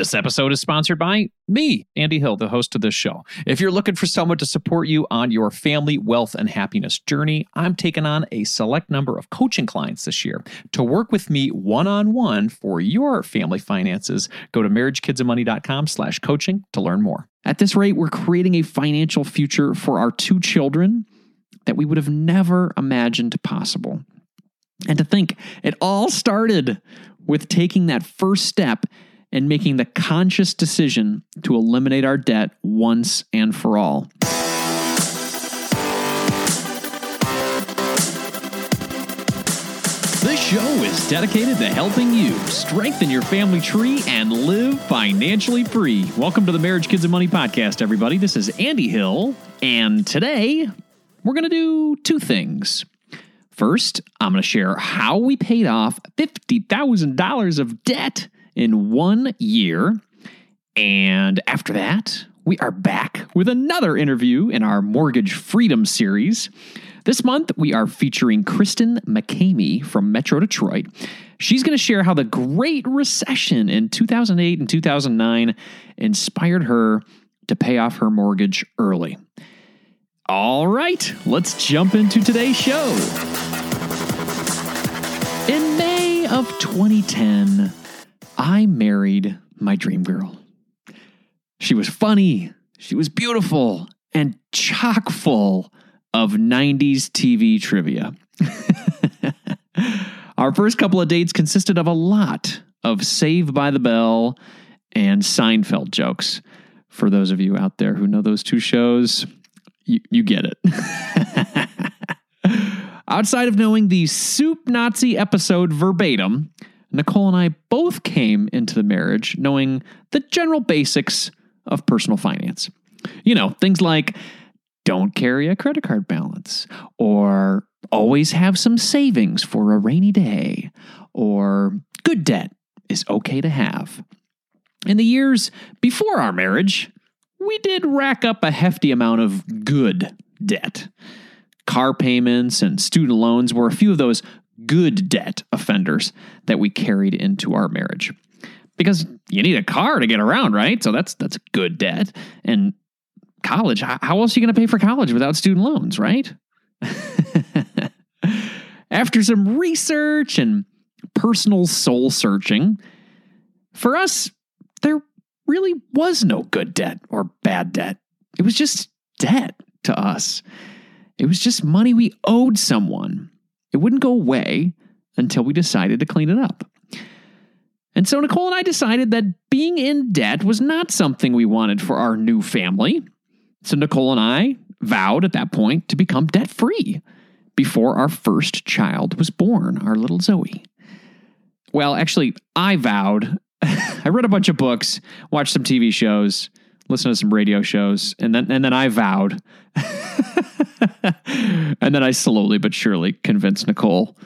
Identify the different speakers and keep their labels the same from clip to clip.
Speaker 1: This episode is sponsored by me, Andy Hill, the host of this show. If you're looking for someone to support you on your family, wealth, and happiness journey, I'm taking on a select number of coaching clients this year. To work with me one-on-one for your family finances, go to marriagekidsandmoney.com slash coaching to learn more. At this rate, we're creating a financial future for our two children that we would have never imagined possible. And to think, it all started with taking that first step and making the conscious decision to eliminate our debt once and for all. This show is dedicated to helping you strengthen your family tree and live financially free. Welcome to the Marriage, Kids, and Money podcast, everybody. This is Andy Hill, and today we're going to do two things. First, I'm going to share how we paid off $50,000 of debt in one year. And after that, we are back with another interview in our Mortgage Freedom series. This month, we are featuring Kristen McCamey from Metro Detroit. She's going to share how the Great Recession in 2008 and 2009 inspired her to pay off her mortgage early. All right, let's jump into today's show. In May of 2010, I married my dream girl. She was funny, she was beautiful, and chock full of 90s TV trivia. Our first couple of dates consisted of a lot of Saved by the Bell and Seinfeld jokes. For those of you out there who know those two shows, you, you get it. Outside of knowing the Soup Nazi episode verbatim, Nicole and I both came into the marriage knowing the general basics of personal finance. You know, things like don't carry a credit card balance, or always have some savings for a rainy day, or good debt is okay to have. In the years before our marriage, we did rack up a hefty amount of good debt. Car payments and student loans were a few of those good debt offenders that we carried into our marriage. Because you need a car to get around, right? So that's that's good debt. And college, how else are you going to pay for college without student loans, right? After some research and personal soul searching, for us, there really was no good debt or bad debt. It was just debt to us. It was just money we owed someone. It wouldn't go away until we decided to clean it up. And so Nicole and I decided that being in debt was not something we wanted for our new family. So Nicole and I vowed at that point to become debt free before our first child was born, our little Zoe. Well, actually, I vowed. I read a bunch of books, watched some TV shows, listened to some radio shows, and then and then I vowed. and then I slowly but surely convinced Nicole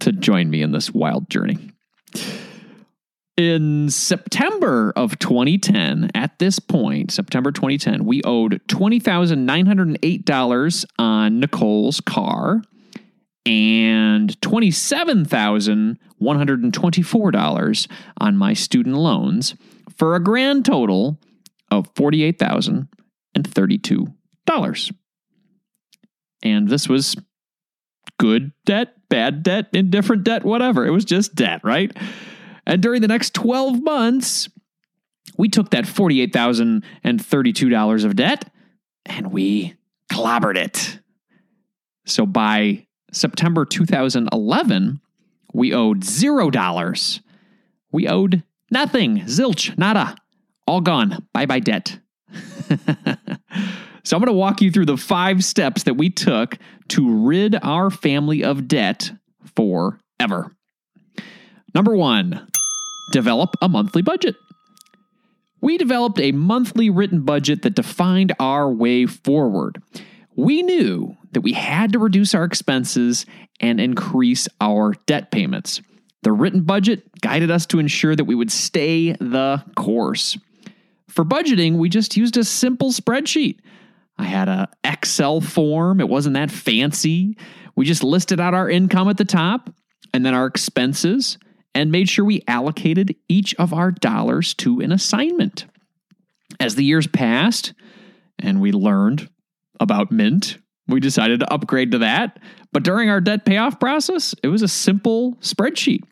Speaker 1: to join me in this wild journey. In September of 2010, at this point, September 2010, we owed $20,908 on Nicole's car and $27,124 on my student loans for a grand total of $48,032. And this was good debt, bad debt, indifferent debt, whatever. It was just debt, right? And during the next 12 months, we took that $48,032 of debt and we clobbered it. So by September 2011, we owed $0. We owed nothing, zilch, nada, all gone. Bye bye debt. so I'm going to walk you through the five steps that we took to rid our family of debt forever. Number one, develop a monthly budget. We developed a monthly written budget that defined our way forward. We knew that we had to reduce our expenses and increase our debt payments. The written budget guided us to ensure that we would stay the course. For budgeting, we just used a simple spreadsheet. I had a Excel form. It wasn't that fancy. We just listed out our income at the top and then our expenses and made sure we allocated each of our dollars to an assignment. As the years passed and we learned about Mint, we decided to upgrade to that. But during our debt payoff process, it was a simple spreadsheet.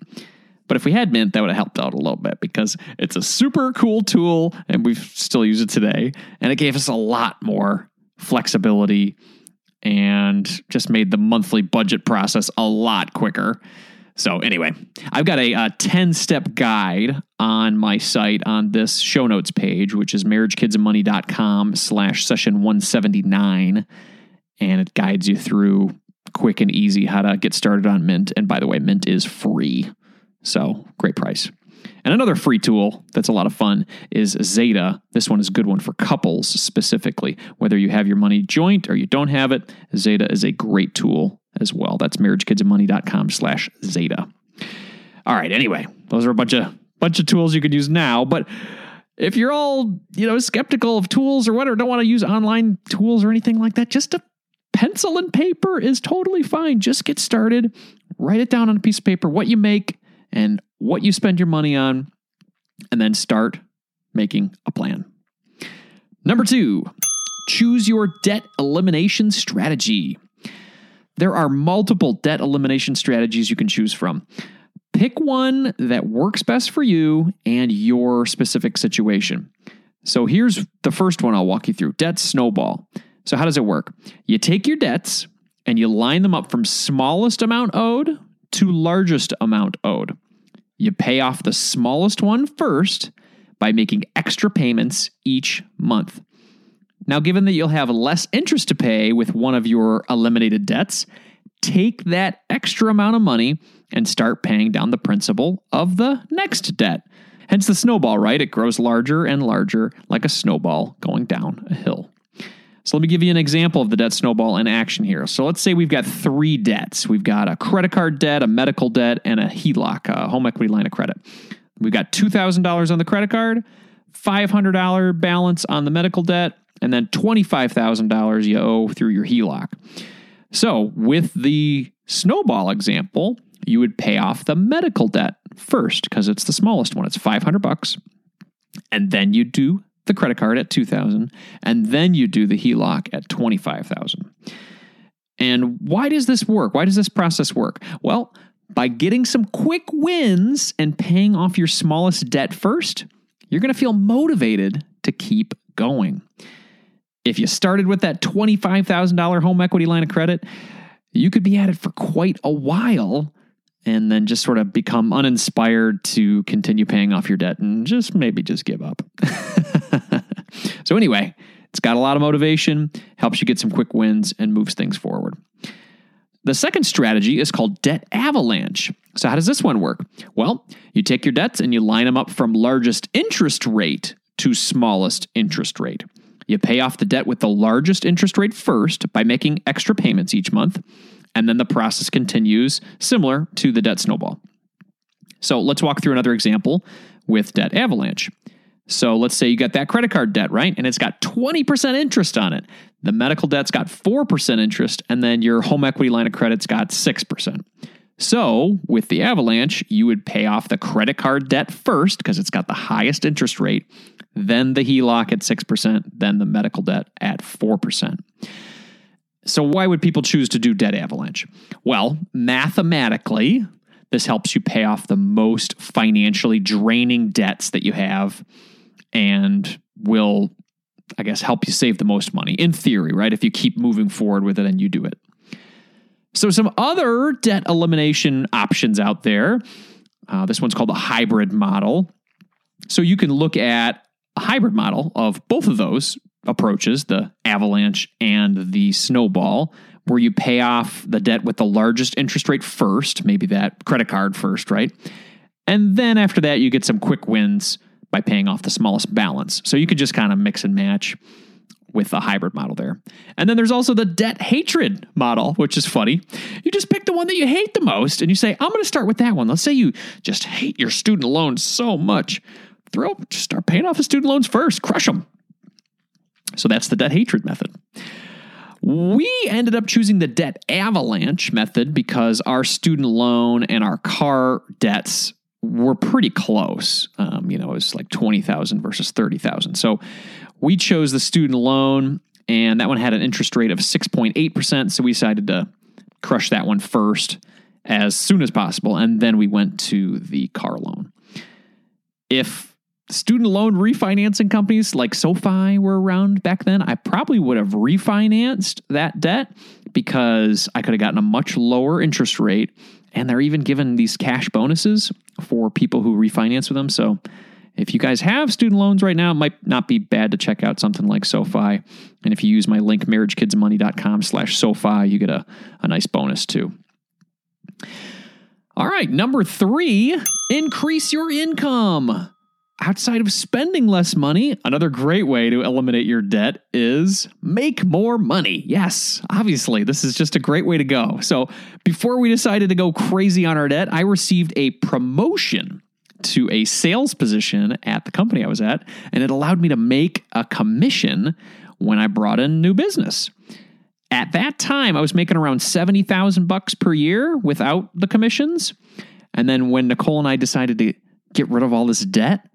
Speaker 1: But if we had Mint, that would have helped out a little bit because it's a super cool tool and we still use it today. And it gave us a lot more flexibility and just made the monthly budget process a lot quicker. So, anyway, I've got a uh, 10 step guide on my site on this show notes page, which is marriagekidsandmoney.com slash session 179. And it guides you through quick and easy how to get started on Mint. And by the way, Mint is free. So, great price. And another free tool that's a lot of fun is Zeta. This one is a good one for couples specifically. Whether you have your money joint or you don't have it, Zeta is a great tool as well. That's marriagekidsandmoney.com slash Zeta. All right, anyway, those are a bunch of bunch of tools you could use now, but if you're all, you know, skeptical of tools or whatever, don't want to use online tools or anything like that, just a pencil and paper is totally fine. Just get started, write it down on a piece of paper what you make and what you spend your money on, and then start making a plan. Number two, choose your debt elimination strategy. There are multiple debt elimination strategies you can choose from. Pick one that works best for you and your specific situation. So here's the first one I'll walk you through debt snowball. So, how does it work? You take your debts and you line them up from smallest amount owed to largest amount owed. You pay off the smallest one first by making extra payments each month. Now, given that you'll have less interest to pay with one of your eliminated debts, take that extra amount of money and start paying down the principal of the next debt. Hence the snowball, right? It grows larger and larger like a snowball going down a hill. So let me give you an example of the debt snowball in action here. So let's say we've got three debts. We've got a credit card debt, a medical debt, and a HELOC, a home equity line of credit. We've got $2,000 on the credit card, $500 balance on the medical debt, and then $25,000 you owe through your HELOC. So, with the snowball example, you would pay off the medical debt first because it's the smallest one. It's 500 bucks. And then you do the credit card at 2000 and then you do the HELOC at 25,000. And why does this work? Why does this process work? Well, by getting some quick wins and paying off your smallest debt first, you're going to feel motivated to keep going. If you started with that $25,000 home equity line of credit, you could be at it for quite a while and then just sort of become uninspired to continue paying off your debt and just maybe just give up. so, anyway, it's got a lot of motivation, helps you get some quick wins, and moves things forward. The second strategy is called debt avalanche. So, how does this one work? Well, you take your debts and you line them up from largest interest rate to smallest interest rate. You pay off the debt with the largest interest rate first by making extra payments each month and then the process continues similar to the debt snowball. So let's walk through another example with debt avalanche. So let's say you got that credit card debt, right? And it's got 20% interest on it. The medical debt's got 4% interest, and then your home equity line of credit's got 6%. So with the avalanche, you would pay off the credit card debt first because it's got the highest interest rate, then the HELOC at 6%, then the medical debt at 4%. So, why would people choose to do debt avalanche? Well, mathematically, this helps you pay off the most financially draining debts that you have and will, I guess, help you save the most money in theory, right? If you keep moving forward with it and you do it. So, some other debt elimination options out there. Uh, this one's called the hybrid model. So, you can look at a hybrid model of both of those approaches, the avalanche and the snowball, where you pay off the debt with the largest interest rate first, maybe that credit card first, right? And then after that, you get some quick wins by paying off the smallest balance. So you could just kind of mix and match with the hybrid model there. And then there's also the debt hatred model, which is funny. You just pick the one that you hate the most and you say, I'm going to start with that one. Let's say you just hate your student loans so much. Throw, just start paying off the student loans first, crush them. So that's the debt hatred method. We ended up choosing the debt avalanche method because our student loan and our car debts were pretty close. Um, you know, it was like 20,000 versus 30,000. So we chose the student loan and that one had an interest rate of 6.8%. So we decided to crush that one first as soon as possible. And then we went to the car loan. If student loan refinancing companies like SoFi were around back then, I probably would have refinanced that debt because I could have gotten a much lower interest rate. And they're even given these cash bonuses for people who refinance with them. So if you guys have student loans right now, it might not be bad to check out something like SoFi. And if you use my link, marriagekidsmoney.com slash SoFi, you get a, a nice bonus too. All right, number three, increase your income. Outside of spending less money, another great way to eliminate your debt is make more money. Yes, obviously, this is just a great way to go. So, before we decided to go crazy on our debt, I received a promotion to a sales position at the company I was at, and it allowed me to make a commission when I brought in new business. At that time, I was making around 70,000 bucks per year without the commissions. And then when Nicole and I decided to get rid of all this debt,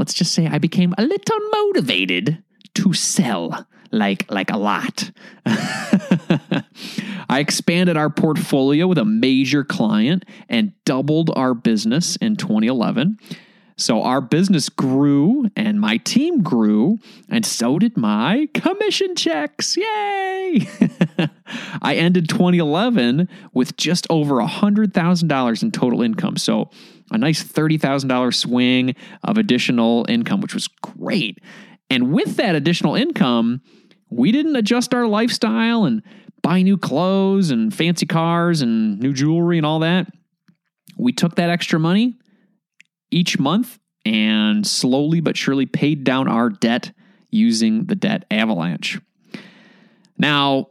Speaker 1: let's just say I became a little motivated to sell like like a lot. I expanded our portfolio with a major client and doubled our business in 2011. So our business grew and my team grew, and so did my commission checks. Yay! I ended 2011 with just over $100,000 in total income. So a nice $30,000 swing of additional income, which was great. And with that additional income, we didn't adjust our lifestyle and buy new clothes and fancy cars and new jewelry and all that. We took that extra money each month and slowly but surely paid down our debt using the debt avalanche. Now,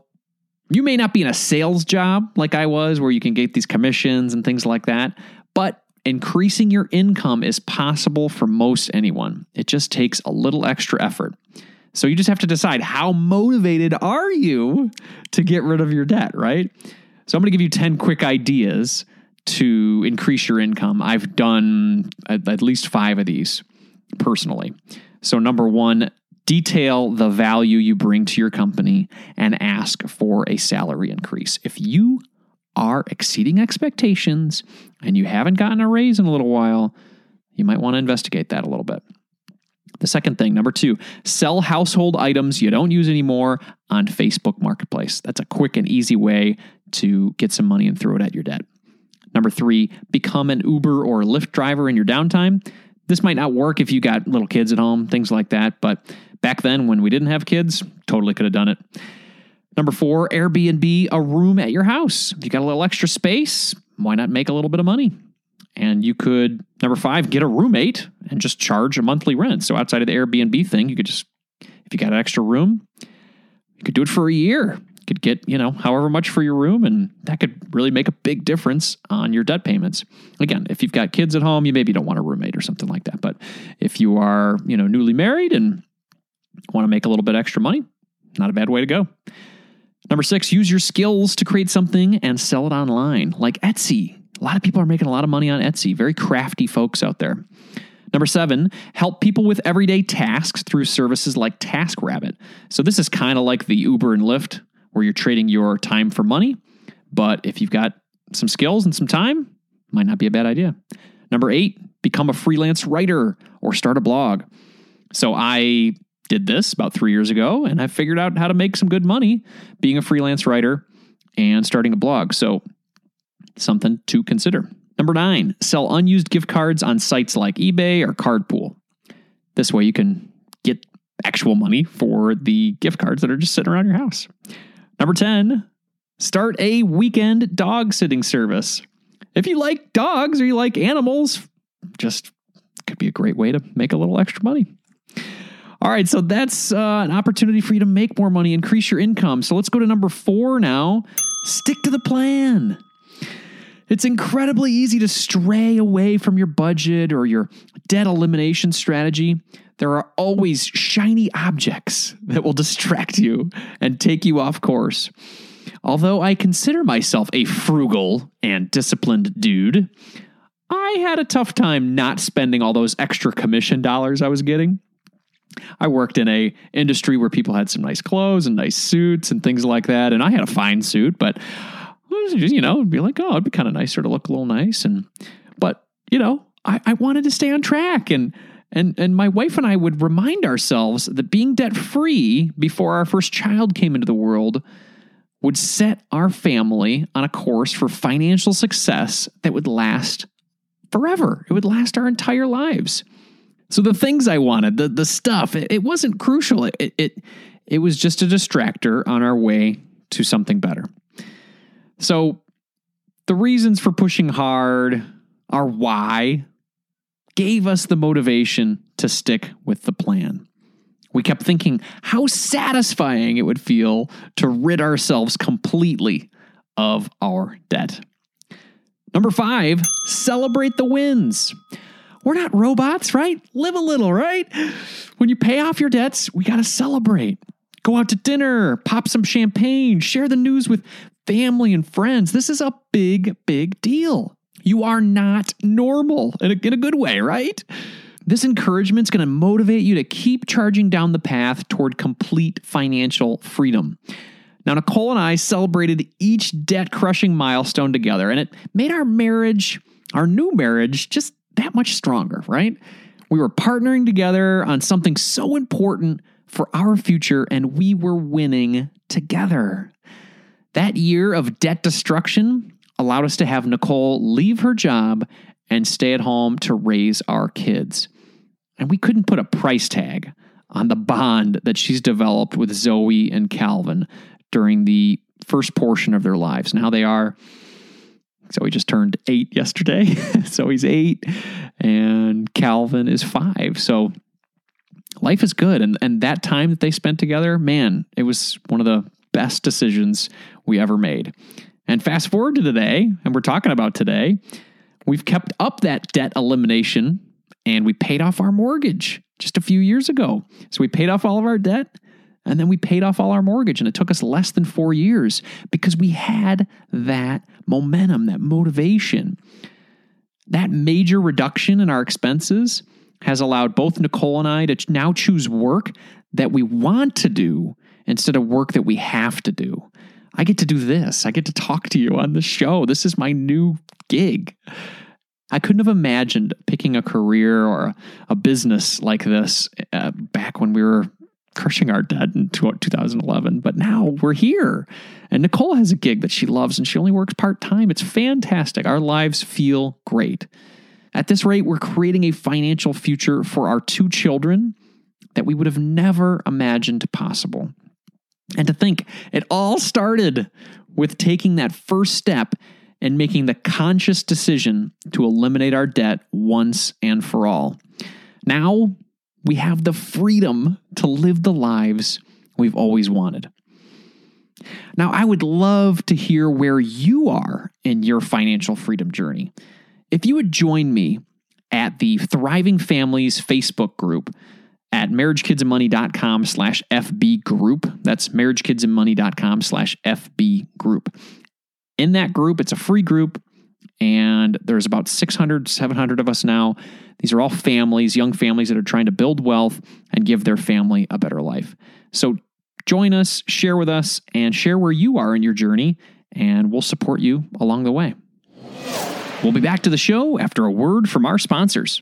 Speaker 1: you may not be in a sales job like I was, where you can get these commissions and things like that, but increasing your income is possible for most anyone. It just takes a little extra effort. So you just have to decide how motivated are you to get rid of your debt, right? So I'm going to give you 10 quick ideas to increase your income. I've done at, at least 5 of these personally. So number 1, detail the value you bring to your company and ask for a salary increase. If you are exceeding expectations and you haven't gotten a raise in a little while, you might want to investigate that a little bit. The second thing, number two, sell household items you don't use anymore on Facebook Marketplace. That's a quick and easy way to get some money and throw it at your debt. Number three, become an Uber or Lyft driver in your downtime. This might not work if you got little kids at home, things like that, but back then when we didn't have kids, totally could have done it. Number four, Airbnb a room at your house. If you got a little extra space, why not make a little bit of money? And you could, number five, get a roommate and just charge a monthly rent. So outside of the Airbnb thing, you could just, if you got an extra room, you could do it for a year. Could get, you know, however much for your room, and that could really make a big difference on your debt payments. Again, if you've got kids at home, you maybe don't want a roommate or something like that. But if you are, you know, newly married and want to make a little bit extra money, not a bad way to go. Number six, use your skills to create something and sell it online, like Etsy. A lot of people are making a lot of money on Etsy, very crafty folks out there. Number seven, help people with everyday tasks through services like TaskRabbit. So, this is kind of like the Uber and Lyft, where you're trading your time for money. But if you've got some skills and some time, might not be a bad idea. Number eight, become a freelance writer or start a blog. So, I did this about three years ago, and I figured out how to make some good money being a freelance writer and starting a blog. So, something to consider. Number nine, sell unused gift cards on sites like eBay or Cardpool. This way you can get actual money for the gift cards that are just sitting around your house. Number 10, start a weekend dog sitting service. If you like dogs or you like animals, just could be a great way to make a little extra money. All right, so that's uh, an opportunity for you to make more money, increase your income. So let's go to number four now. Stick to the plan. It's incredibly easy to stray away from your budget or your debt elimination strategy. There are always shiny objects that will distract you and take you off course. Although I consider myself a frugal and disciplined dude, I had a tough time not spending all those extra commission dollars I was getting. I worked in a industry where people had some nice clothes and nice suits and things like that, and I had a fine suit, but you know, it'd be like, oh, it'd be kind of nicer to look a little nice, and but you know, I, I wanted to stay on track, and and and my wife and I would remind ourselves that being debt free before our first child came into the world would set our family on a course for financial success that would last forever. It would last our entire lives. So the things I wanted, the the stuff, it, it wasn't crucial. It, it it was just a distractor on our way to something better. So the reasons for pushing hard, our why, gave us the motivation to stick with the plan. We kept thinking how satisfying it would feel to rid ourselves completely of our debt. Number five, celebrate the wins. We're not robots, right? Live a little, right? When you pay off your debts, we got to celebrate. Go out to dinner, pop some champagne, share the news with family and friends. This is a big, big deal. You are not normal in a, in a good way, right? This encouragement is going to motivate you to keep charging down the path toward complete financial freedom. Now, Nicole and I celebrated each debt crushing milestone together, and it made our marriage, our new marriage, just that much stronger, right? We were partnering together on something so important for our future, and we were winning together. That year of debt destruction allowed us to have Nicole leave her job and stay at home to raise our kids. And we couldn't put a price tag on the bond that she's developed with Zoe and Calvin during the first portion of their lives. Now they are Zoe just turned eight yesterday. Zoe's eight, and Calvin is five. So life is good. And, and that time that they spent together, man, it was one of the best decisions we ever made. And fast forward to today, and we're talking about today, we've kept up that debt elimination and we paid off our mortgage just a few years ago. So we paid off all of our debt and then we paid off all our mortgage. And it took us less than four years because we had that momentum, that motivation. That major reduction in our expenses has allowed both Nicole and I to now choose work that we want to do instead of work that we have to do. I get to do this. I get to talk to you on the show. This is my new gig. I couldn't have imagined picking a career or a business like this uh, back when we were crushing our debt in 2011. But now we're here. And Nicole has a gig that she loves and she only works part time. It's fantastic. Our lives feel great. At this rate, we're creating a financial future for our two children that we would have never imagined possible. And to think it all started with taking that first step and making the conscious decision to eliminate our debt once and for all. Now we have the freedom to live the lives we've always wanted. Now, I would love to hear where you are in your financial freedom journey. If you would join me at the Thriving Families Facebook group at marriagekidsandmoney.com slash FB group. That's marriagekidsandmoney.com slash FB group in that group. It's a free group, and there's about 600, 700 of us now. These are all families, young families that are trying to build wealth and give their family a better life. So join us, share with us, and share where you are in your journey, and we'll support you along the way. We'll be back to the show after a word from our sponsors.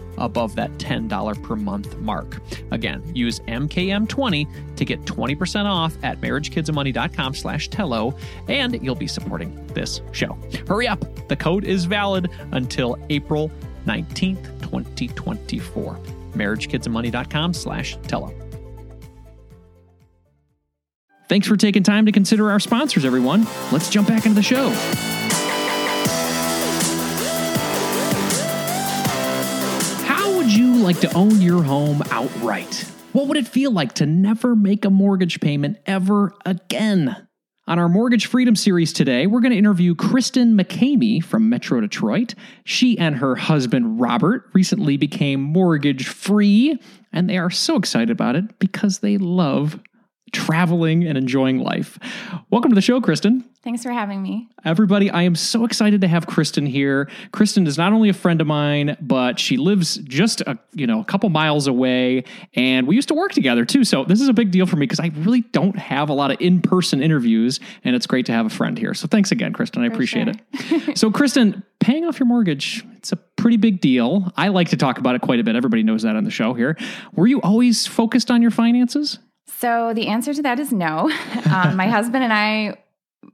Speaker 1: above that $10 per month mark. Again, use MKM20 to get 20% off at marriagekidsandmoney.com slash Tello, and you'll be supporting this show. Hurry up. The code is valid until April 19th, 2024. marriagekidsandmoney.com slash Tello. Thanks for taking time to consider our sponsors, everyone. Let's jump back into the show. Like to own your home outright? What would it feel like to never make a mortgage payment ever again? On our Mortgage Freedom series today, we're going to interview Kristen McCamey from Metro Detroit. She and her husband Robert recently became mortgage free, and they are so excited about it because they love traveling and enjoying life. Welcome to the show, Kristen.
Speaker 2: Thanks for having me.
Speaker 1: Everybody, I am so excited to have Kristen here. Kristen is not only a friend of mine, but she lives just a you know a couple miles away, and we used to work together too. So this is a big deal for me because I really don't have a lot of in person interviews, and it's great to have a friend here. So thanks again, Kristen. I
Speaker 2: For
Speaker 1: appreciate
Speaker 2: sure.
Speaker 1: it. so, Kristen, paying off your mortgage, it's a pretty big deal. I like to talk about it quite a bit. Everybody knows that on the show here. Were you always focused on your finances?
Speaker 2: So the answer to that is no. Um, my husband and I,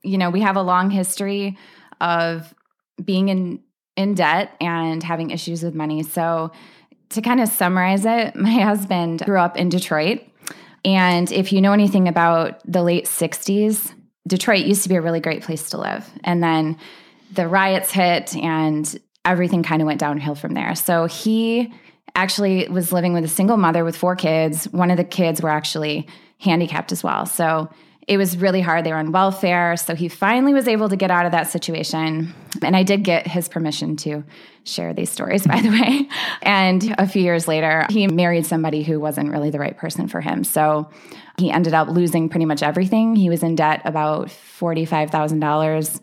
Speaker 2: you know, we have a long history of being in in debt and having issues with money. So to kind of summarize it, my husband grew up in Detroit. And if you know anything about the late 60s, Detroit used to be a really great place to live. And then the riots hit and everything kind of went downhill from there. So he actually was living with a single mother with four kids. One of the kids were actually handicapped as well. So it was really hard. They were on welfare. So he finally was able to get out of that situation. And I did get his permission to share these stories, by the way. And a few years later, he married somebody who wasn't really the right person for him. So he ended up losing pretty much everything. He was in debt about $45,000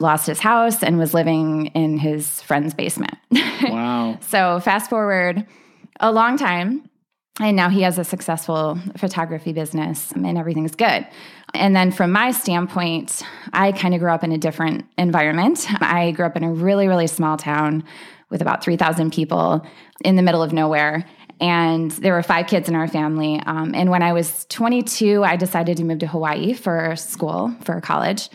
Speaker 2: lost his house and was living in his friend's basement.
Speaker 1: Wow.
Speaker 2: so, fast forward a long time, and now he has a successful photography business and everything's good. And then, from my standpoint, I kind of grew up in a different environment. I grew up in a really, really small town with about 3,000 people in the middle of nowhere. And there were five kids in our family. Um, and when I was 22, I decided to move to Hawaii for school, for college.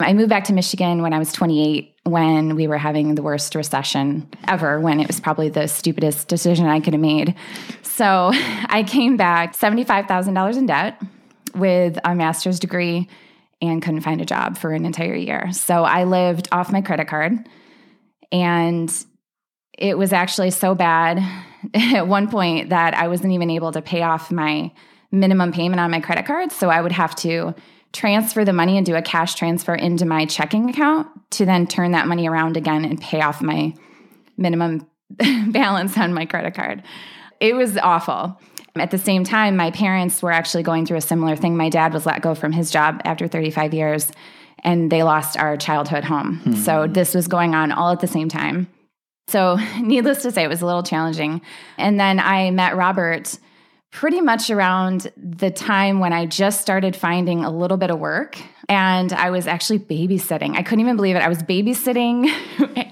Speaker 2: I moved back to Michigan when I was 28 when we were having the worst recession ever, when it was probably the stupidest decision I could have made. So I came back $75,000 in debt with a master's degree and couldn't find a job for an entire year. So I lived off my credit card. And it was actually so bad at one point that I wasn't even able to pay off my minimum payment on my credit card. So I would have to transfer the money and do a cash transfer into my checking account to then turn that money around again and pay off my minimum balance on my credit card. It was awful. At the same time, my parents were actually going through a similar thing. My dad was let go from his job after 35 years and they lost our childhood home.
Speaker 1: Hmm.
Speaker 2: So this was going on all at the same time. So, needless to say, it was a little challenging. And then I met Robert pretty much around the time when I just started finding a little bit of work. And I was actually babysitting. I couldn't even believe it. I was babysitting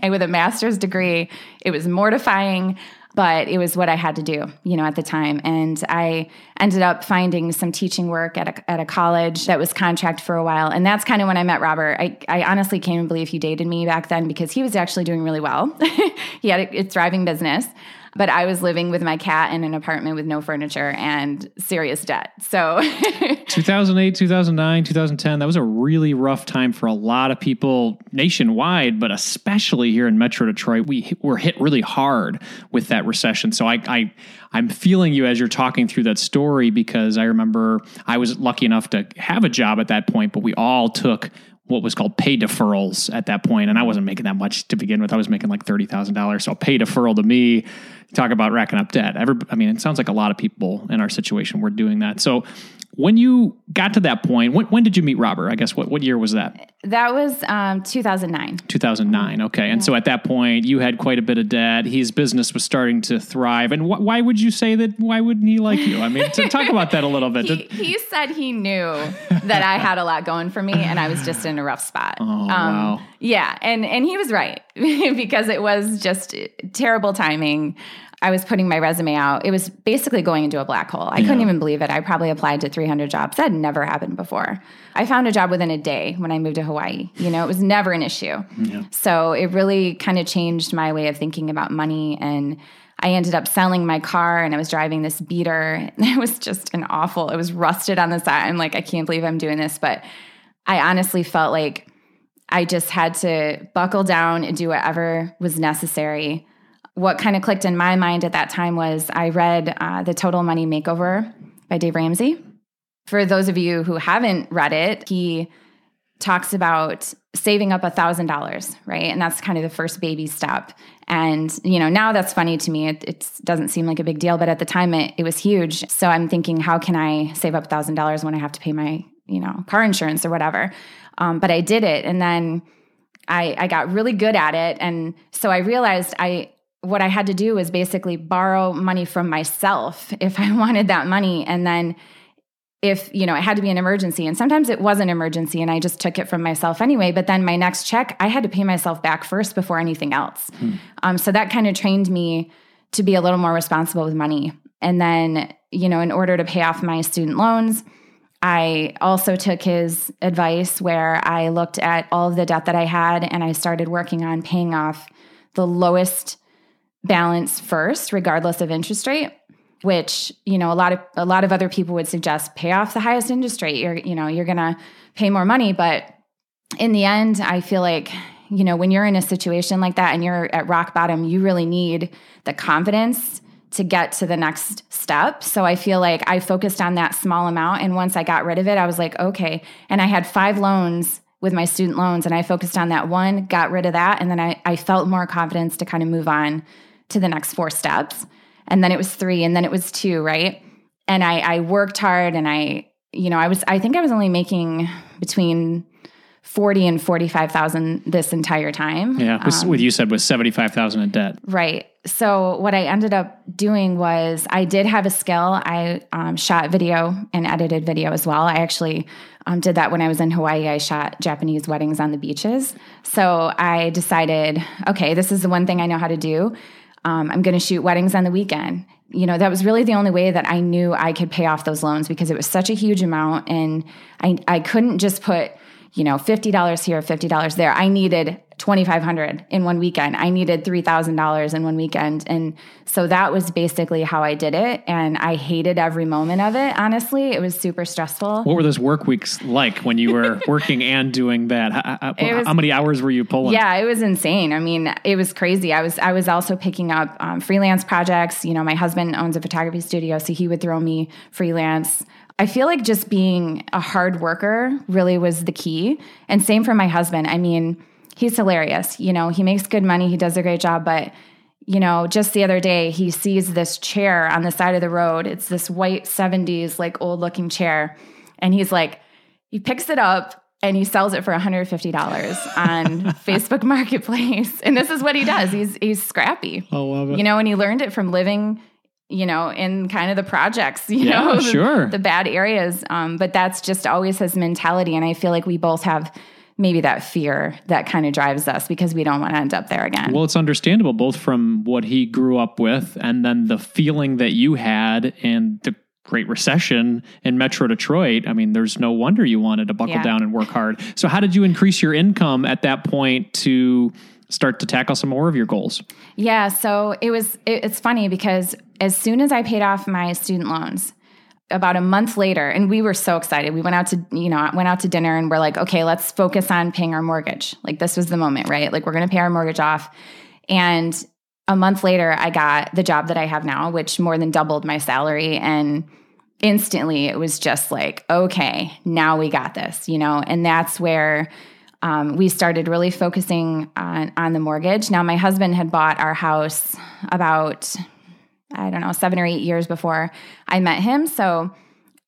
Speaker 2: with a master's degree. It was mortifying but it was what I had to do, you know, at the time. And I ended up finding some teaching work at a, at a college that was contract for a while. And that's kind of when I met Robert. I, I honestly can't believe he dated me back then because he was actually doing really well. he had a, a thriving business but I was living with my cat in an apartment with no furniture and serious debt. So
Speaker 1: 2008, 2009, 2010, that was a really rough time for a lot of people nationwide, but especially here in Metro Detroit. We were hit really hard with that recession. So I, I I'm feeling you as you're talking through that story because I remember I was lucky enough to have a job at that point, but we all took what was called pay deferrals at that point, and I wasn't making that much to begin with. I was making like thirty thousand dollars, so a pay deferral to me. Talk about racking up debt. Every, I mean, it sounds like a lot of people in our situation were doing that. So when you got to that point, when, when did you meet Robert? I guess what, what year was that?
Speaker 2: That was um, 2009.
Speaker 1: 2009. Okay. And yeah. so at that point, you had quite a bit of debt. His business was starting to thrive. And wh- why would you say that? Why wouldn't he like you? I mean, to talk about that a little bit.
Speaker 2: he, he, said he knew that I had a lot going for me and I was just in a rough spot.
Speaker 1: Oh, um, wow.
Speaker 2: Yeah. And, and he was right because it was just terrible timing. I was putting my resume out. It was basically going into a black hole. I yeah. couldn't even believe it. I probably applied to 300 jobs. That had never happened before. I found a job within a day when I moved to Hawaii. You know, it was never an issue. Yeah. So it really kind of changed my way of thinking about money. And I ended up selling my car and I was driving this beater. It was just an awful, it was rusted on the side. I'm like, I can't believe I'm doing this. But I honestly felt like I just had to buckle down and do whatever was necessary what kind of clicked in my mind at that time was I read uh, The Total Money Makeover by Dave Ramsey. For those of you who haven't read it, he talks about saving up a thousand dollars, right? And that's kind of the first baby step. And you know, now that's funny to me. It, it doesn't seem like a big deal, but at the time, it, it was huge. So I'm thinking, how can I save up a thousand dollars when I have to pay my you know car insurance or whatever? Um, but I did it, and then I, I got really good at it, and so I realized I what I had to do was basically borrow money from myself if I wanted that money. And then if, you know, it had to be an emergency. And sometimes it was an emergency and I just took it from myself anyway. But then my next check, I had to pay myself back first before anything else. Hmm. Um, so that kind of trained me to be a little more responsible with money. And then, you know, in order to pay off my student loans, I also took his advice where I looked at all of the debt that I had and I started working on paying off the lowest balance first, regardless of interest rate which you know a lot of a lot of other people would suggest pay off the highest interest rate. You're you know you're going to pay more money. But in the end i feel like you know when you're in a situation like that and you're at rock bottom you really need the confidence to get to the next step so i feel like i focused on that small amount and once i got rid of it i was like okay and i had five loans with my student loans and i focused on that one got rid of that and then i, I felt more confidence to kind of move on to the next four steps. And then it was three, and then it was two, right? And I, I worked hard and I, you know, I was, I think I was only making between 40 and 45,000 this entire time.
Speaker 1: Yeah. Um, what you said was 75,000 in debt.
Speaker 2: Right. So what I ended up doing was I did have a skill. I um, shot video and edited video as well. I actually um, did that when I was in Hawaii. I shot Japanese weddings on the beaches. So I decided, okay, this is the one thing I know how to do um, I'm going to shoot weddings on the weekend. You know, that was really the only way that I knew I could pay off those loans because it was such a huge amount. And I, I couldn't just put, you know, $50 here, $50 there. I needed 2500 in one weekend. I needed $3,000 in one weekend. And so that was basically how I did it. And I hated every moment of it, honestly. It was super stressful.
Speaker 1: What were those work weeks like when you were working and doing that? How, was, how, many hours were you pulling?
Speaker 2: Yeah, it was insane. I mean, it was crazy. I was I was also picking up um, freelance projects. You know, my husband owns a photography studio, so he would throw me freelance. I feel like just being a hard worker really was the key. And same for my husband. I mean, he's hilarious. You know, he makes good money, he does a great job, but you know, just the other day he sees this chair on the side of the road. It's this white 70s like old looking chair and he's like he picks it up and he sells it for $150 on Facebook Marketplace. And this is what he does. He's he's scrappy.
Speaker 1: I love it.
Speaker 2: You know, and he learned it from living you know, in kind of the projects, you
Speaker 1: Yeah,
Speaker 2: know, the-
Speaker 1: sure.
Speaker 2: the bad areas. Um, but that's just always his mentality. And I feel like we both have maybe that fear that kind of drives us because we don't want to end up there again.
Speaker 1: Well, it's understandable both from what he grew up with and then the feeling that you had and the Great Recession in Metro Detroit. I mean, there's no wonder you wanted to buckle
Speaker 2: Yeah.
Speaker 1: down and work hard. So, how did you increase your income at that point to start to tackle some more of your goals?
Speaker 2: Yeah, so it was it, it's funny because as soon as I paid off my student loans, about a month later, and we were so excited. We went out to, you know, went out to dinner and we're like, okay, let's focus on paying our mortgage. Like this was the moment, right? Like we're gonna pay our mortgage off. And a month later, I got the job that I have now, which more than doubled my salary. And instantly it was just like, okay, now we got this, you know? And that's where um, we started really focusing on, on the mortgage. Now, my husband had bought our house about, I don't know, seven or eight years before I met him. So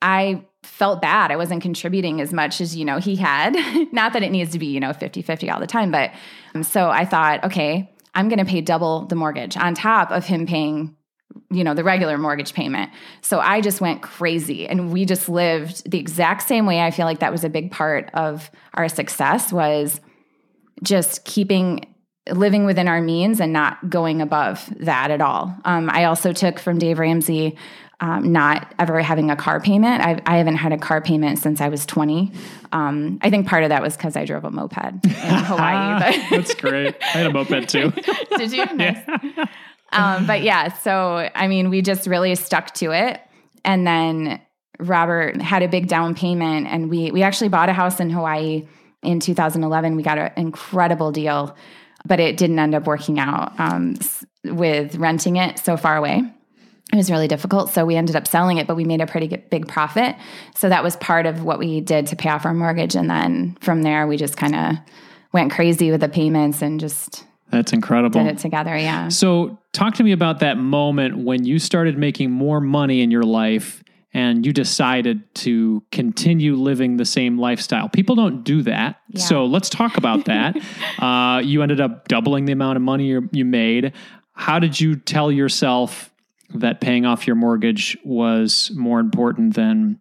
Speaker 2: I felt bad. I wasn't contributing as much as, you know, he had. Not that it needs to be, you know, 50 50 all the time. But um, so I thought, okay, I'm going to pay double the mortgage on top of him paying you know the regular mortgage payment so i just went crazy and we just lived the exact same way i feel like that was a big part of our success was just keeping living within our means and not going above that at all um, i also took from dave ramsey um, not ever having a car payment I, I haven't had a car payment since i was 20 um, i think part of that was because i drove a moped in hawaii but
Speaker 1: That's great. I had a moped too.
Speaker 2: did you? Nice. um, but yeah, so I mean, we just really stuck to it, and then Robert had a big down payment, and we we actually bought a house in Hawaii in 2011. We got an incredible deal, but it didn't end up working out um, with renting it so far away. It was really difficult, so we ended up selling it, but we made a pretty big profit. So that was part of what we did to pay off our mortgage, and then from there, we just kind of went crazy with the payments and just
Speaker 1: That's incredible.
Speaker 2: did it together. Yeah.
Speaker 1: So, talk to me about that moment when you started making more money in your life and you decided to continue living the same lifestyle. People don't do that.
Speaker 2: Yeah.
Speaker 1: So, let's talk about that. uh, you ended up doubling the amount of money you, you made. How did you tell yourself that paying off your mortgage was more important than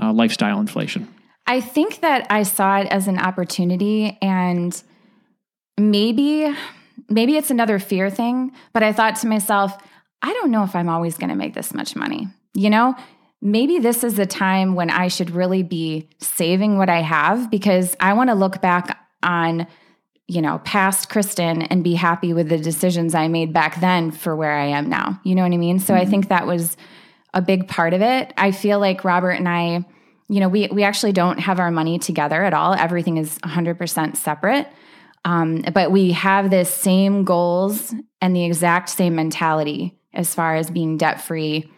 Speaker 1: uh, lifestyle inflation?
Speaker 2: I think that I saw it as an opportunity and maybe maybe it's another fear thing, but I thought to myself, I don't know if I'm always going to make this much money. You know, maybe this is the time when I should really be saving what I have because I want to look back on you know, past Kristen and be happy with the decisions I made back then for where I am now. You know what I mean? So I think that was a big part of it. I feel like Robert and I, you know, we we actually don't have our money together at all. Everything is 100% separate. Um, but we have the same goals and the exact same mentality as far as being debt free.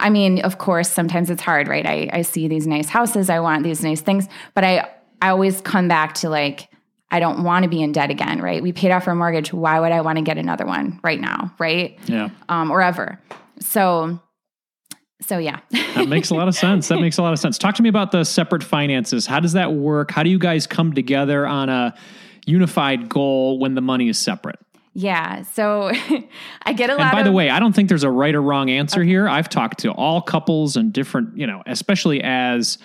Speaker 2: I mean, of course, sometimes it's hard, right? I, I see these nice houses, I want these nice things, but I I always come back to like I don't want to be in debt again, right? We paid off our mortgage. Why would I want to get another one right now, right?
Speaker 1: Yeah.
Speaker 2: Um, or ever. So, so yeah.
Speaker 1: That makes a lot of sense. That makes a lot of sense. Talk to me about the separate finances. How does that work? How do you guys come together on a unified goal when the money is separate?
Speaker 2: Yeah. So I get a lot
Speaker 1: And by
Speaker 2: of
Speaker 1: the way, I don't think there's a right or wrong answer here. I've talked to all couples and different, you know, especially as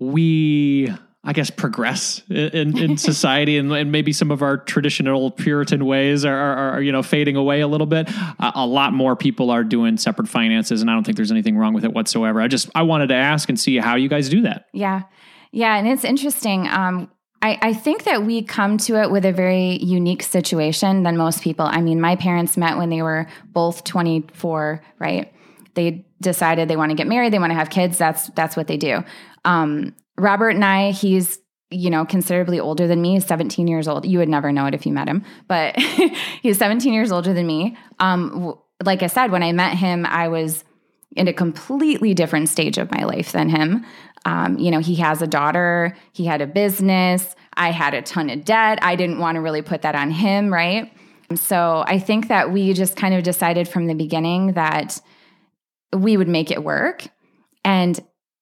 Speaker 1: we, I guess, progress in, in society and, and maybe some of our traditional Puritan ways are, are, are, you know, fading away a little bit. A, a lot more people are doing separate finances, and I don't think there's anything wrong with it whatsoever. I just, I wanted to ask and see how you guys do that.
Speaker 2: Yeah. Yeah. And it's interesting. Um, I, I think that we come to it with a very unique situation than most people. I mean, my parents met when they were both 24, right? They decided they want to get married, they want to have kids. That's that's what they do. Um, Robert and I, he's you know considerably older than me. He's 17 years old. You would never know it if you met him, but he's 17 years older than me. Um, like I said, when I met him, I was in a completely different stage of my life than him. Um, you know, he has a daughter, he had a business, I had a ton of debt. I didn't want to really put that on him, right? So I think that we just kind of decided from the beginning that we would make it work. And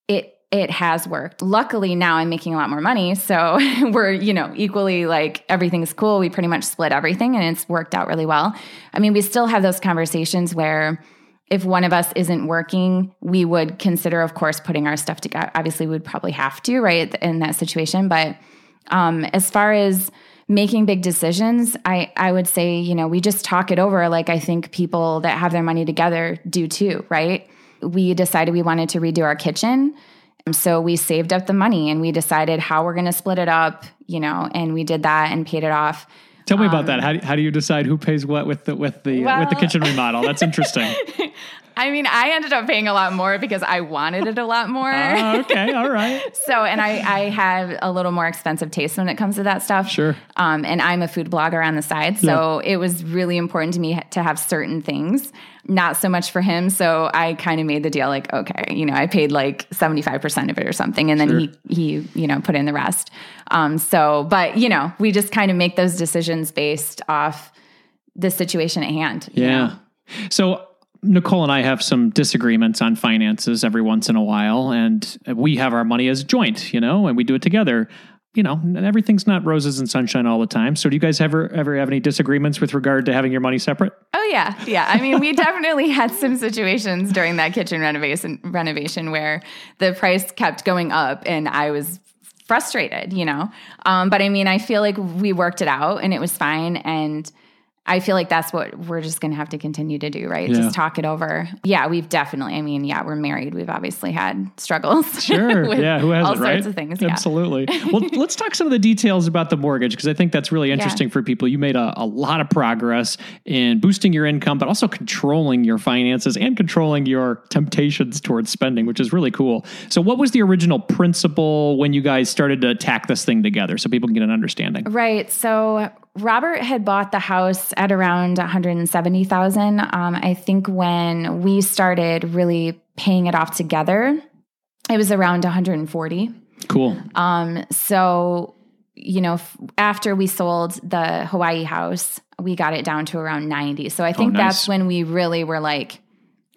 Speaker 2: it it has worked. Luckily now I'm making a lot more money, so we're, you know, equally like everything's cool. We pretty much split everything and it's worked out really well. I mean, we still have those conversations where if one of us isn't working, we would consider, of course, putting our stuff together. Obviously, we would probably have to, right, in that situation. But um, as far as making big decisions, I, I would say, you know, we just talk it over like I think people that have their money together do too, right? We decided we wanted to redo our kitchen. So we saved up the money and we decided how we're going to split it up, you know, and we did that and paid it off.
Speaker 1: Tell me about that. Um, how do, how do you decide who pays what with the with the
Speaker 2: Well-
Speaker 1: with the kitchen remodel? That's interesting.
Speaker 2: I mean, I ended up paying a lot more because I wanted it a lot more.
Speaker 1: Ah, okay, all right.
Speaker 2: So, and I, I have a little more expensive taste when it comes to that stuff.
Speaker 1: Sure.
Speaker 2: Um, and I'm a food blogger on the side. So it was really important to me to have certain things, not so much for him. So I kind of made the deal like, okay, you know, I paid like 75% of it or something. And then he, he, you know, put in the rest. Um, so, but, you know, we just kind of make those decisions based off the situation at hand. you
Speaker 1: Yeah.
Speaker 2: know?
Speaker 1: So Nicole and I have some disagreements on finances every once in a while, and we have our money as joint, you know, and we do it together. You know, and everything's not roses and sunshine all the time. So, do you guys ever ever have any disagreements with regard to having your money separate?
Speaker 2: Oh yeah, yeah. I mean, we definitely had some situations during that kitchen renovation renovation where the price kept going up, and I was frustrated. You know, um, but I mean, I feel like we worked it out, and it was fine, and. I feel like that's what we're just going to have to continue to do, right?
Speaker 1: Yeah.
Speaker 2: Just talk it over. Yeah, we've definitely. I mean, yeah, we're married. We've obviously had struggles.
Speaker 1: Sure.
Speaker 2: with
Speaker 1: yeah. Who has
Speaker 2: all
Speaker 1: it, right?
Speaker 2: sorts of things. Yeah.
Speaker 1: Absolutely. well, let's talk some of the details about the mortgage because I think that's really interesting for people. You made a, a lot of progress in boosting your income, but also controlling your finances and controlling your temptations towards spending, which is really cool. So, what was the original principle when you guys started to tack this thing together so people can get an understanding?
Speaker 2: Right. So Robert had bought the house at around 170,000. Um, I think when we started really paying it off together, it was around 140.
Speaker 1: Cool.
Speaker 2: Um, so you know, f- after we sold the Hawaii house, we got it down to around 90. So I think
Speaker 1: Oh, nice.
Speaker 2: that's when we really were like,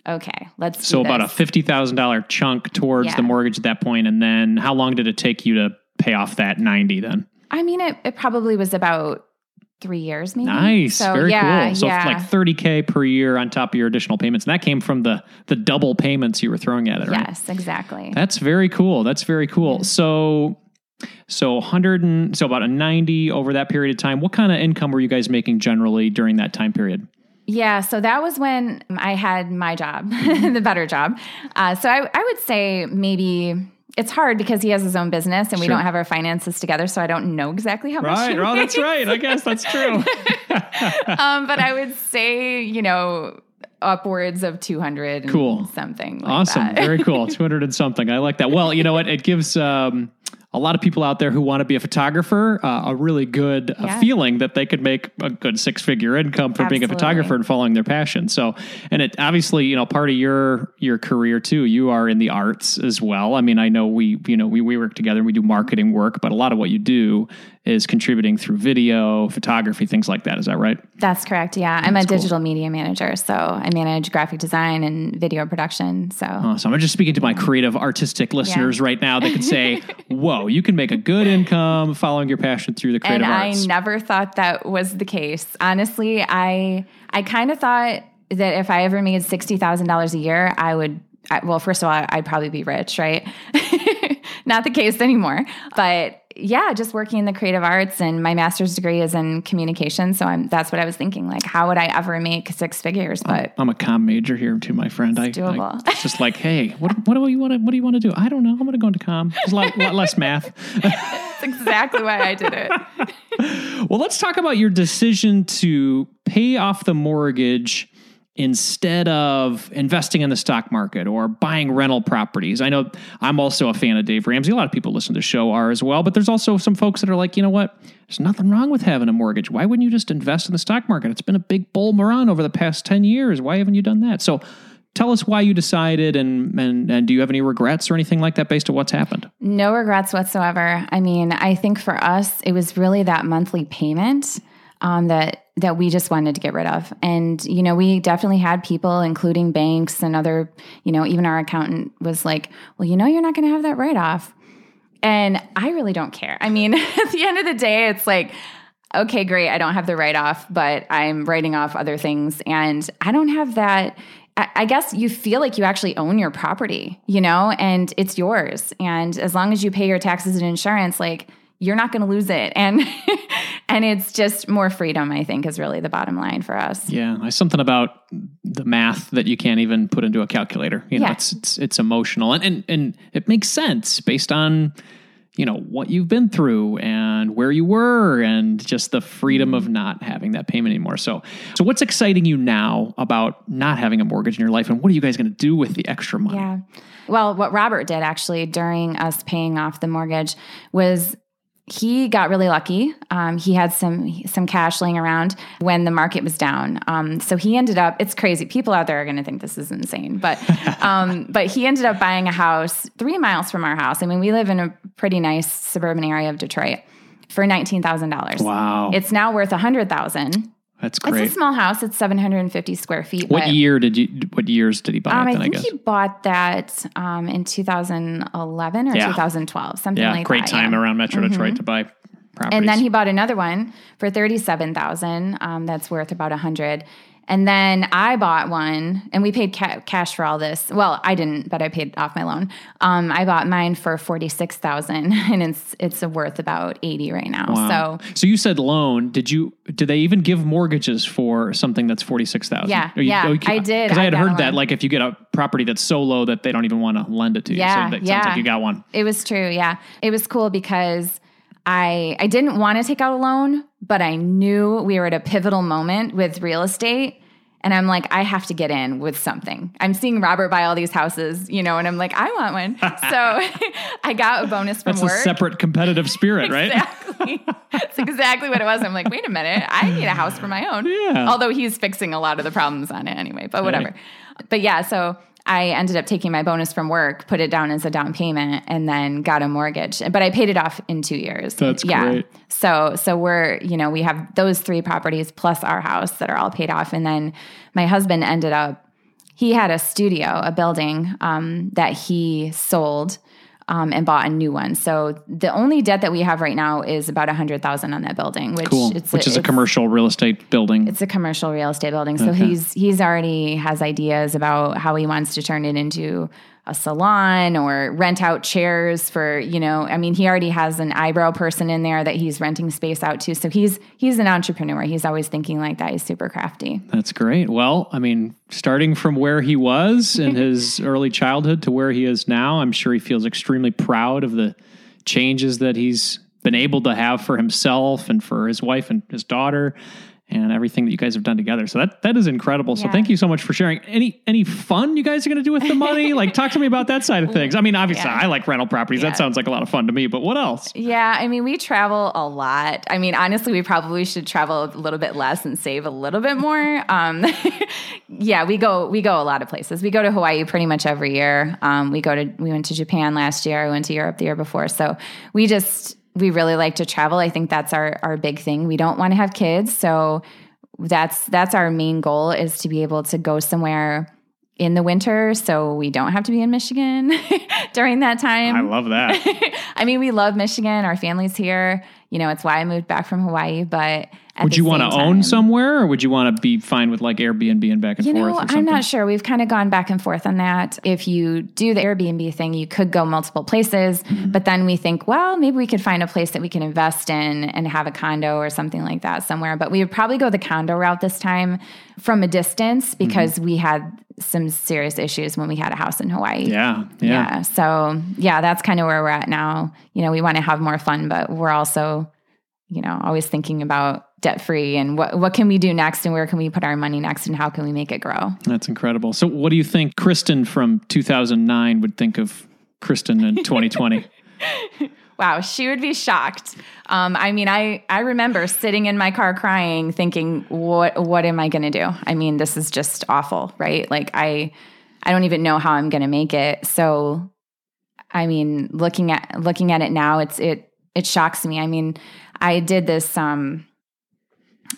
Speaker 2: okay, let's
Speaker 1: So, about a $50,000 chunk towards
Speaker 2: Yeah.
Speaker 1: the mortgage at that point, And then how long did it take you to pay off that 90 then?
Speaker 2: I mean, it, it probably was about three years, maybe.
Speaker 1: Nice,
Speaker 2: So,
Speaker 1: very
Speaker 2: yeah,
Speaker 1: cool. So
Speaker 2: yeah.
Speaker 1: like 30k per year on top of your additional payments, and that came from the the double payments you were throwing at it, right?
Speaker 2: Yes, exactly.
Speaker 1: That's very cool. That's very cool. So so 100 and so about a 90 over that period of time. What kind of income were you guys making generally during that time period?
Speaker 2: Yeah, so that was when I had my job, the better job. Uh, so I, I would say maybe it's hard because he has his own business and we don't have our finances together, so I don't know exactly how much. Right,
Speaker 1: Oh, that's right. I guess that's true.
Speaker 2: Um, but I would say, you know, upwards of two hundred.
Speaker 1: Cool.
Speaker 2: something. Like
Speaker 1: awesome.
Speaker 2: that.
Speaker 1: Very cool. 200 and something. I like that. Well, you know what? It gives um, a lot of people out there who want to be a photographer uh, a really good uh,
Speaker 2: Yeah.
Speaker 1: feeling that they could make a good six figure income from being a photographer and following their passion. So, and it obviously, you know, part of your your career too. You are in the arts as well. I mean, I know we, you know, we we work together. and We do marketing work, but a lot of what you do is contributing through video, photography, things like that. Is that right?
Speaker 2: That's correct. Yeah, I'm a
Speaker 1: cool.
Speaker 2: digital media manager, so I manage graphic design and video production. So
Speaker 1: so I'm just speaking to my creative, artistic listeners right now that could say, whoa, you can make a good income following your passion through the creative
Speaker 2: and
Speaker 1: arts.
Speaker 2: I never thought that was the case. Honestly, I I kind of thought that if I ever made sixty thousand dollars a year, I would. I, well, first of all, I'd probably be rich, right? Not the case anymore, but yeah, just working in the creative arts, and my master's degree is in communication. So I'm that's what I was thinking. Like, how would I ever make six figures? But
Speaker 1: I'm a com major here too, my friend. I,
Speaker 2: doable.
Speaker 1: I- it's just like, hey, what, what do you want to what do you want to do? I don't know. I'm going to go into com. There's a lot, lot less math.
Speaker 2: that's exactly why I did it.
Speaker 1: Well, let's talk about your decision to pay off the mortgage instead of investing in the stock market or buying rental properties. I know I'm also a fan of Dave Ramsey. A lot of people listen to the show are as well, but there's also some folks that are like, you know what? There's nothing wrong with having a mortgage. Why wouldn't you just invest in the stock market? It's been a big bull run over the past 10 years. Why haven't you done that? So tell us why you decided and, and, and do you have any regrets or anything like that based on what's happened?
Speaker 2: No regrets whatsoever. I mean, I think for us, it was really that monthly payment um, that that we just wanted to get rid of. And you know, we definitely had people, including banks and other, you know, even our accountant was like, "Well, you know, you're not going to have that write off." And I really don't care. I mean, at the end of the day, it's like. Okay, great. I don't have the write off, but I'm writing off other things. And I don't have that I, I guess you feel like you actually own your property, you know, and it's yours. And as long as you pay your taxes and insurance, like you're not going to lose it. And and it's just more freedom, I think, is really the bottom line for us.
Speaker 1: Yeah, there's something about the math that you can't even put into a calculator. You know,
Speaker 2: Yeah.
Speaker 1: it's, it's it's emotional and, and and it makes sense based on you know what you've been through and where you were and just the freedom of mm. not having that payment anymore. So so what's exciting you now about not having a mortgage in your life and what are you guys going to do with the extra money?
Speaker 2: Yeah. Well, what Robert did actually during us paying off the mortgage was he got really lucky. Um, he had some some cash laying around when the market was down. Um, so he ended up. It's crazy. People out there are going to think this is insane, but um, but he ended up buying a house three miles from our house. I mean, we live in a pretty nice suburban area of Detroit for nineteen thousand dollars.
Speaker 1: Wow.
Speaker 2: It's now worth a hundred thousand.
Speaker 1: That's great.
Speaker 2: It's a small house. It's seven hundred and fifty square feet.
Speaker 1: what year did you what years did he buy
Speaker 2: um,
Speaker 1: it
Speaker 2: I
Speaker 1: then I,
Speaker 2: think
Speaker 1: guess?
Speaker 2: he bought that um, in 2011 or
Speaker 1: Yeah.
Speaker 2: 2012, something
Speaker 1: yeah,
Speaker 2: like
Speaker 1: great
Speaker 2: that.
Speaker 1: time
Speaker 2: yeah. Mm-hmm.
Speaker 1: around Metro Detroit to buy properties.
Speaker 2: And then he bought another one for 37,000. Um, that's worth about a 100. And then I bought one, and we paid ca- cash for all this. Well, I didn't, but I paid off my loan. Um, I bought mine for forty six thousand, and it's it's worth about eighty right now.
Speaker 1: Wow.
Speaker 2: So
Speaker 1: so you said loan. Did you? Did they even give mortgages for something that's forty six thousand?
Speaker 2: Yeah, yeah, I did.
Speaker 1: Because I
Speaker 2: I
Speaker 1: had
Speaker 2: got
Speaker 1: heard that, like, if you get a property that's so low that they don't even want to lend it to you.
Speaker 2: Yeah,
Speaker 1: so that sounds
Speaker 2: yeah.
Speaker 1: like you got one.
Speaker 2: It was true. Yeah. It was cool because I I didn't want to take out a loan, but I knew we were at a pivotal moment with real estate. And I'm like, I have to get in with something. I'm seeing Robert buy all these houses, you know, and I'm like, I want one. so I got a bonus from
Speaker 1: That's
Speaker 2: work.
Speaker 1: a separate competitive spirit, right?
Speaker 2: Exactly. That's exactly what it was. I'm like, wait a minute, I need a house for my own.
Speaker 1: Yeah.
Speaker 2: Although he's fixing a lot of the problems on it anyway, but whatever. But yeah, so I ended up taking my bonus from work, put it down as a down payment, and then got a mortgage. But I paid it off in two years.
Speaker 1: That's
Speaker 2: yeah.
Speaker 1: great.
Speaker 2: So so we're, you know, we have those three properties plus our house that are all paid off. And then my husband ended up he had a studio, a building um, that he sold um, and bought a new one. So the only debt that we have right now is about a hundred thousand on that building, which
Speaker 1: Cool.
Speaker 2: it's
Speaker 1: Which is a commercial real estate building.
Speaker 2: It's a commercial real estate building. So he's he's already has ideas about how he wants to turn it into a salon or rent out chairs for, you know, I mean, he already has an eyebrow person in there that he's renting space out to. So he's he's an entrepreneur. He's always thinking like that. He's super crafty.
Speaker 1: That's great. Well, I mean, starting from where he was in his early childhood to where he is now, I'm sure he feels extremely proud of the changes that he's been able to have for himself and for his wife and his daughter and everything that you guys have done together. So that that is incredible. So
Speaker 2: Yeah.
Speaker 1: thank you so much for sharing. Any any fun you guys are going to do with the money? like talk to me about that side of things. I mean, obviously
Speaker 2: Yeah.
Speaker 1: I like rental properties.
Speaker 2: Yeah.
Speaker 1: That sounds like a lot of fun to me, but what else?
Speaker 2: Yeah, I mean, we travel a lot. I mean, honestly, we probably should travel a little bit less and save a little bit more. Um, yeah, we go we go a lot of places. We go to Hawaii pretty much every year. Um, we go to we went to Japan last year. We went to Europe the year before. So we just we really like to travel. I think that's our our big thing. We don't want to have kids, so that's that's our main goal is to be able to go somewhere in the winter so we don't have to be in Michigan during that time.
Speaker 1: I love that.
Speaker 2: I mean, we love Michigan. Our family's here. You know, it's why I moved back from Hawaii. But
Speaker 1: Would you want to own
Speaker 2: time-
Speaker 1: somewhere or would you want to be fine with like Airbnb and back and
Speaker 2: You
Speaker 1: forth?
Speaker 2: know, I'm not sure. We've kind of gone back and forth on that. If you do the Airbnb thing, you could go multiple places,
Speaker 1: Mm-hmm.
Speaker 2: but then we think, well, maybe we could find a place that we can invest in and have a condo or something like that somewhere. But we would probably go the condo route this time from a distance
Speaker 1: Mm-hmm.
Speaker 2: because we had some serious issues when we had a house in Hawaii.
Speaker 1: Yeah, yeah.
Speaker 2: yeah. So yeah, that's kind of where we're at now. You know, we want to have more fun, but we're also, you know, always thinking about debt free and what what can we do next and where can we put our money next and how can we make it grow?
Speaker 1: That's incredible. So, what do you think Kristen from 2009 would think of Kristen in 2020?
Speaker 2: Wow, she would be shocked. Um, I mean, I I remember sitting in my car crying, thinking, "What what am I going to do?" I mean, this is just awful, right? Like I I don't even know how I'm going to make it. So, I mean, looking at looking at it now, it's it it shocks me. I mean, I did this um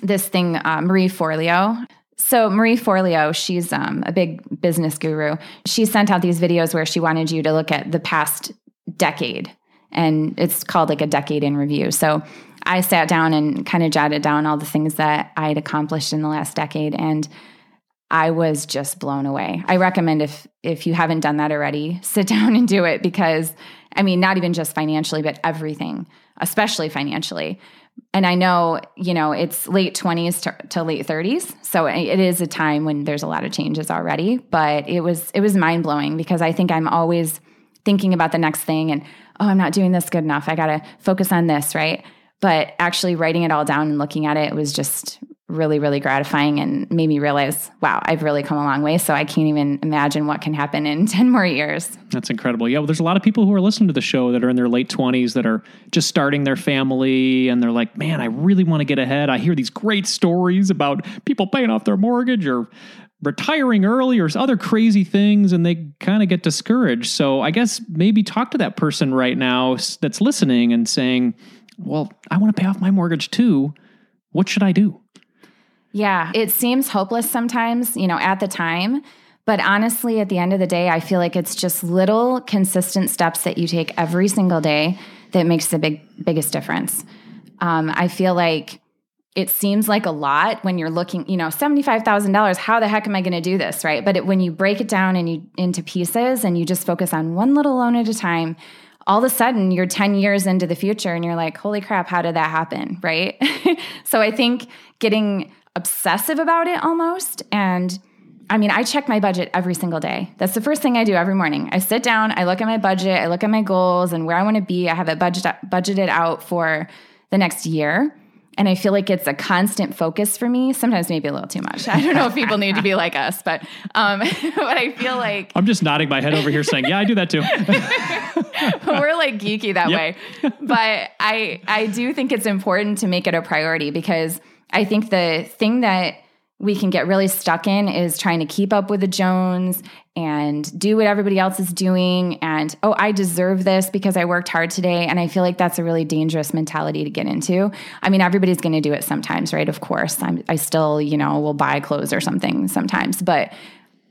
Speaker 2: this thing, uh, Marie Forleo. So Marie Forleo, she's um, a big business guru. She sent out these videos where she wanted you to look at the past decade, and it's called like a decade in review. So I sat down and kind of jotted down all the things that I had accomplished in the last decade, and I was just blown away. I recommend if if you haven't done that already, sit down and do it because I mean, not even just financially, but everything, especially financially. And I know, you know, it's late 20s to, to late 30s. So it is a time when there's a lot of changes already, but it was it was mind-blowing because I think I'm always thinking about the next thing and oh, I'm not doing this good enough. I got to focus on this, right? But actually writing it all down and looking at it was just really, really gratifying and made me realize, wow, I've really come a long way. So I can't even imagine what can happen in 10 more years.
Speaker 1: That's incredible. Yeah, well, there's a lot of people who are listening to the show that are in their late 20s that are just starting their family and they're like, man, I really want to get ahead. I hear these great stories about people paying off their mortgage or retiring early or other crazy things and they kind of get discouraged. So I guess maybe talk to that person right now that's listening and saying, well, I want to pay off my mortgage too. What should I do?
Speaker 2: Yeah, it seems hopeless sometimes, you know, at the time. But honestly, at the end of the day, I feel like it's just little consistent steps that you take every single day that makes the big biggest difference. Um, I feel like it seems like a lot when you're looking, you know, $75,000, how the heck am I going to do this, right? But it, when you break it down and you into pieces and you just focus on one little loan at a time, all of a sudden you're 10 years into the future and you're like, holy crap, how did that happen? Right. so I think getting obsessive about it almost. And I mean, I check my budget every single day. That's the first thing I do every morning. I sit down, I look at my budget, I look at my goals and where I want to be. I have it budget, budgeted out for the next year. And I feel like it's a constant focus for me. Sometimes maybe a little too much. I don't know if people need to be like us, but um, but I feel like
Speaker 1: I'm just nodding my head over here saying, "Yeah, I do that too."
Speaker 2: We're like geeky that yep. way, but I I do think it's important to make it a priority because I think the thing that we can get really stuck in is trying to keep up with the Jones and do what everybody else is doing. And, oh, I deserve this because I worked hard today. And I feel like that's a really dangerous mentality to get into. I mean, everybody's going to do it sometimes, right? Of course. I'm, I still, you know, will buy clothes or something sometimes. But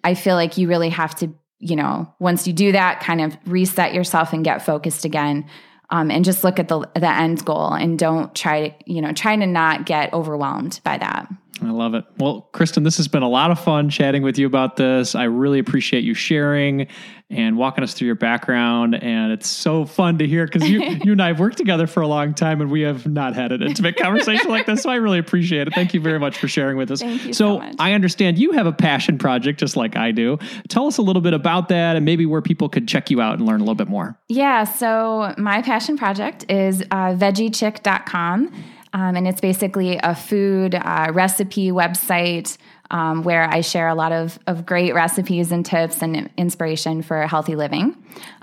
Speaker 2: I feel like you really have to, you know, once you do that, kind of reset yourself and get focused again um, and just look at the the end goal and don't try to you know try to not get overwhelmed by that.
Speaker 1: I love it. Well, Kristen, this has been a lot of fun chatting with you about this. I really appreciate you sharing and walking us through your background. And it's so fun to hear because you, you and I have worked together for a long time and we have not had an intimate conversation like this. So I really appreciate it. Thank you very much for sharing with us.
Speaker 2: Thank you
Speaker 1: so,
Speaker 2: so
Speaker 1: I understand you have a passion project just like I do. Tell us a little bit about that and maybe where people could check you out and learn a little bit more.
Speaker 2: Yeah. So, my passion project is uh, veggiechick.com. Um, and it's basically a food uh, recipe website um, where I share a lot of, of great recipes and tips and inspiration for healthy living.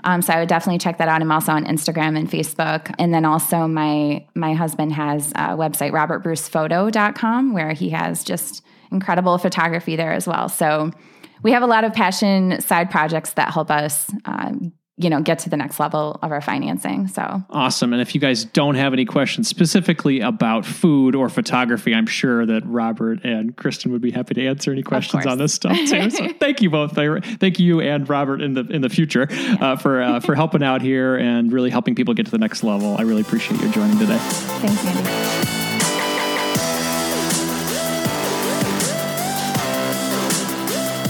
Speaker 2: Um, so I would definitely check that out. I'm also on Instagram and Facebook. And then also my my husband has a website, robertbrucephoto.com, where he has just incredible photography there as well. So we have a lot of passion side projects that help us uh, you know get to the next level of our financing so.
Speaker 1: Awesome and if you guys don't have any questions specifically about food or photography i'm sure that robert and kristen would be happy to answer any questions on this stuff too so thank you both thank you and robert in the in the future yeah. uh, for uh, for helping out here and really helping people get to the next level. I really appreciate your joining today.
Speaker 2: Thanks andy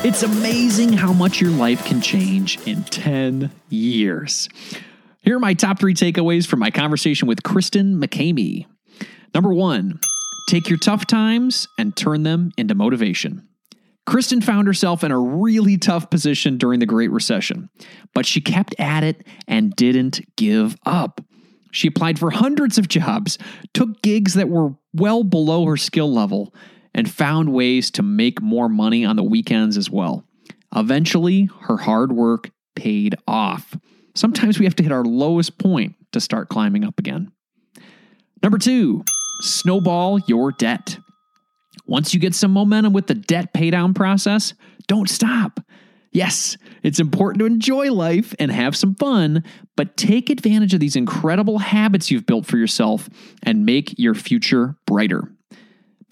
Speaker 1: It's amazing how much your life can change in 10 years. Here are my top three takeaways from my conversation with Kristen McCamey. Number one, take your tough times and turn them into motivation. Kristen found herself in a really tough position during the Great Recession, but she kept at it and didn't give up. She applied for hundreds of jobs, took gigs that were well below her skill level, and found ways to make more money on the weekends as well. Eventually, her hard work paid off. Sometimes we have to hit our lowest point to start climbing up again. Number two, snowball your debt. Once you get some momentum with the debt paydown process, don't stop. Yes, it's important to enjoy life and have some fun, but take advantage of these incredible habits you've built for yourself and make your future brighter.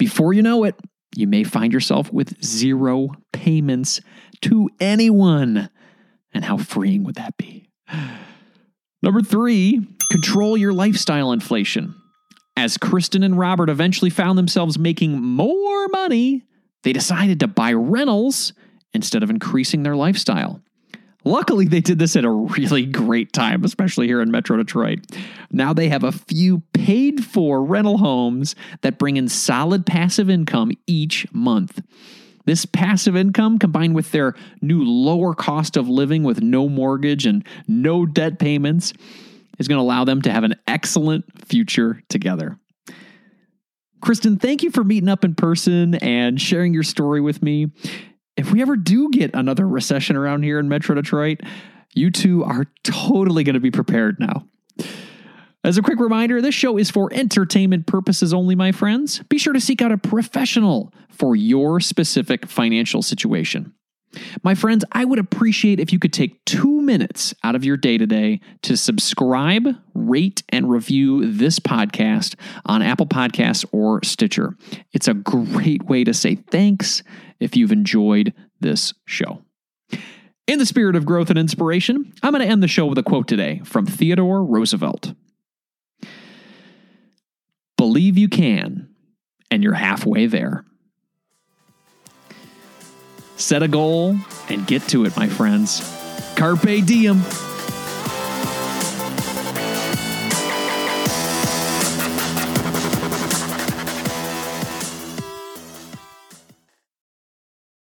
Speaker 1: Before you know it, you may find yourself with zero payments to anyone. And how freeing would that be? Number three, control your lifestyle inflation. As Kristen and Robert eventually found themselves making more money, they decided to buy rentals instead of increasing their lifestyle. Luckily, they did this at a really great time, especially here in Metro Detroit. Now they have a few paid for rental homes that bring in solid passive income each month. This passive income, combined with their new lower cost of living with no mortgage and no debt payments, is going to allow them to have an excellent future together. Kristen, thank you for meeting up in person and sharing your story with me. If we ever do get another recession around here in Metro Detroit, you two are totally going to be prepared now. As a quick reminder, this show is for entertainment purposes only, my friends. Be sure to seek out a professional for your specific financial situation. My friends, I would appreciate if you could take two minutes out of your day today to subscribe, rate, and review this podcast on Apple Podcasts or Stitcher. It's a great way to say thanks if you've enjoyed this show. In the spirit of growth and inspiration, I'm going to end the show with a quote today from Theodore Roosevelt Believe you can, and you're halfway there. Set a goal and get to it, my friends. Carpe diem.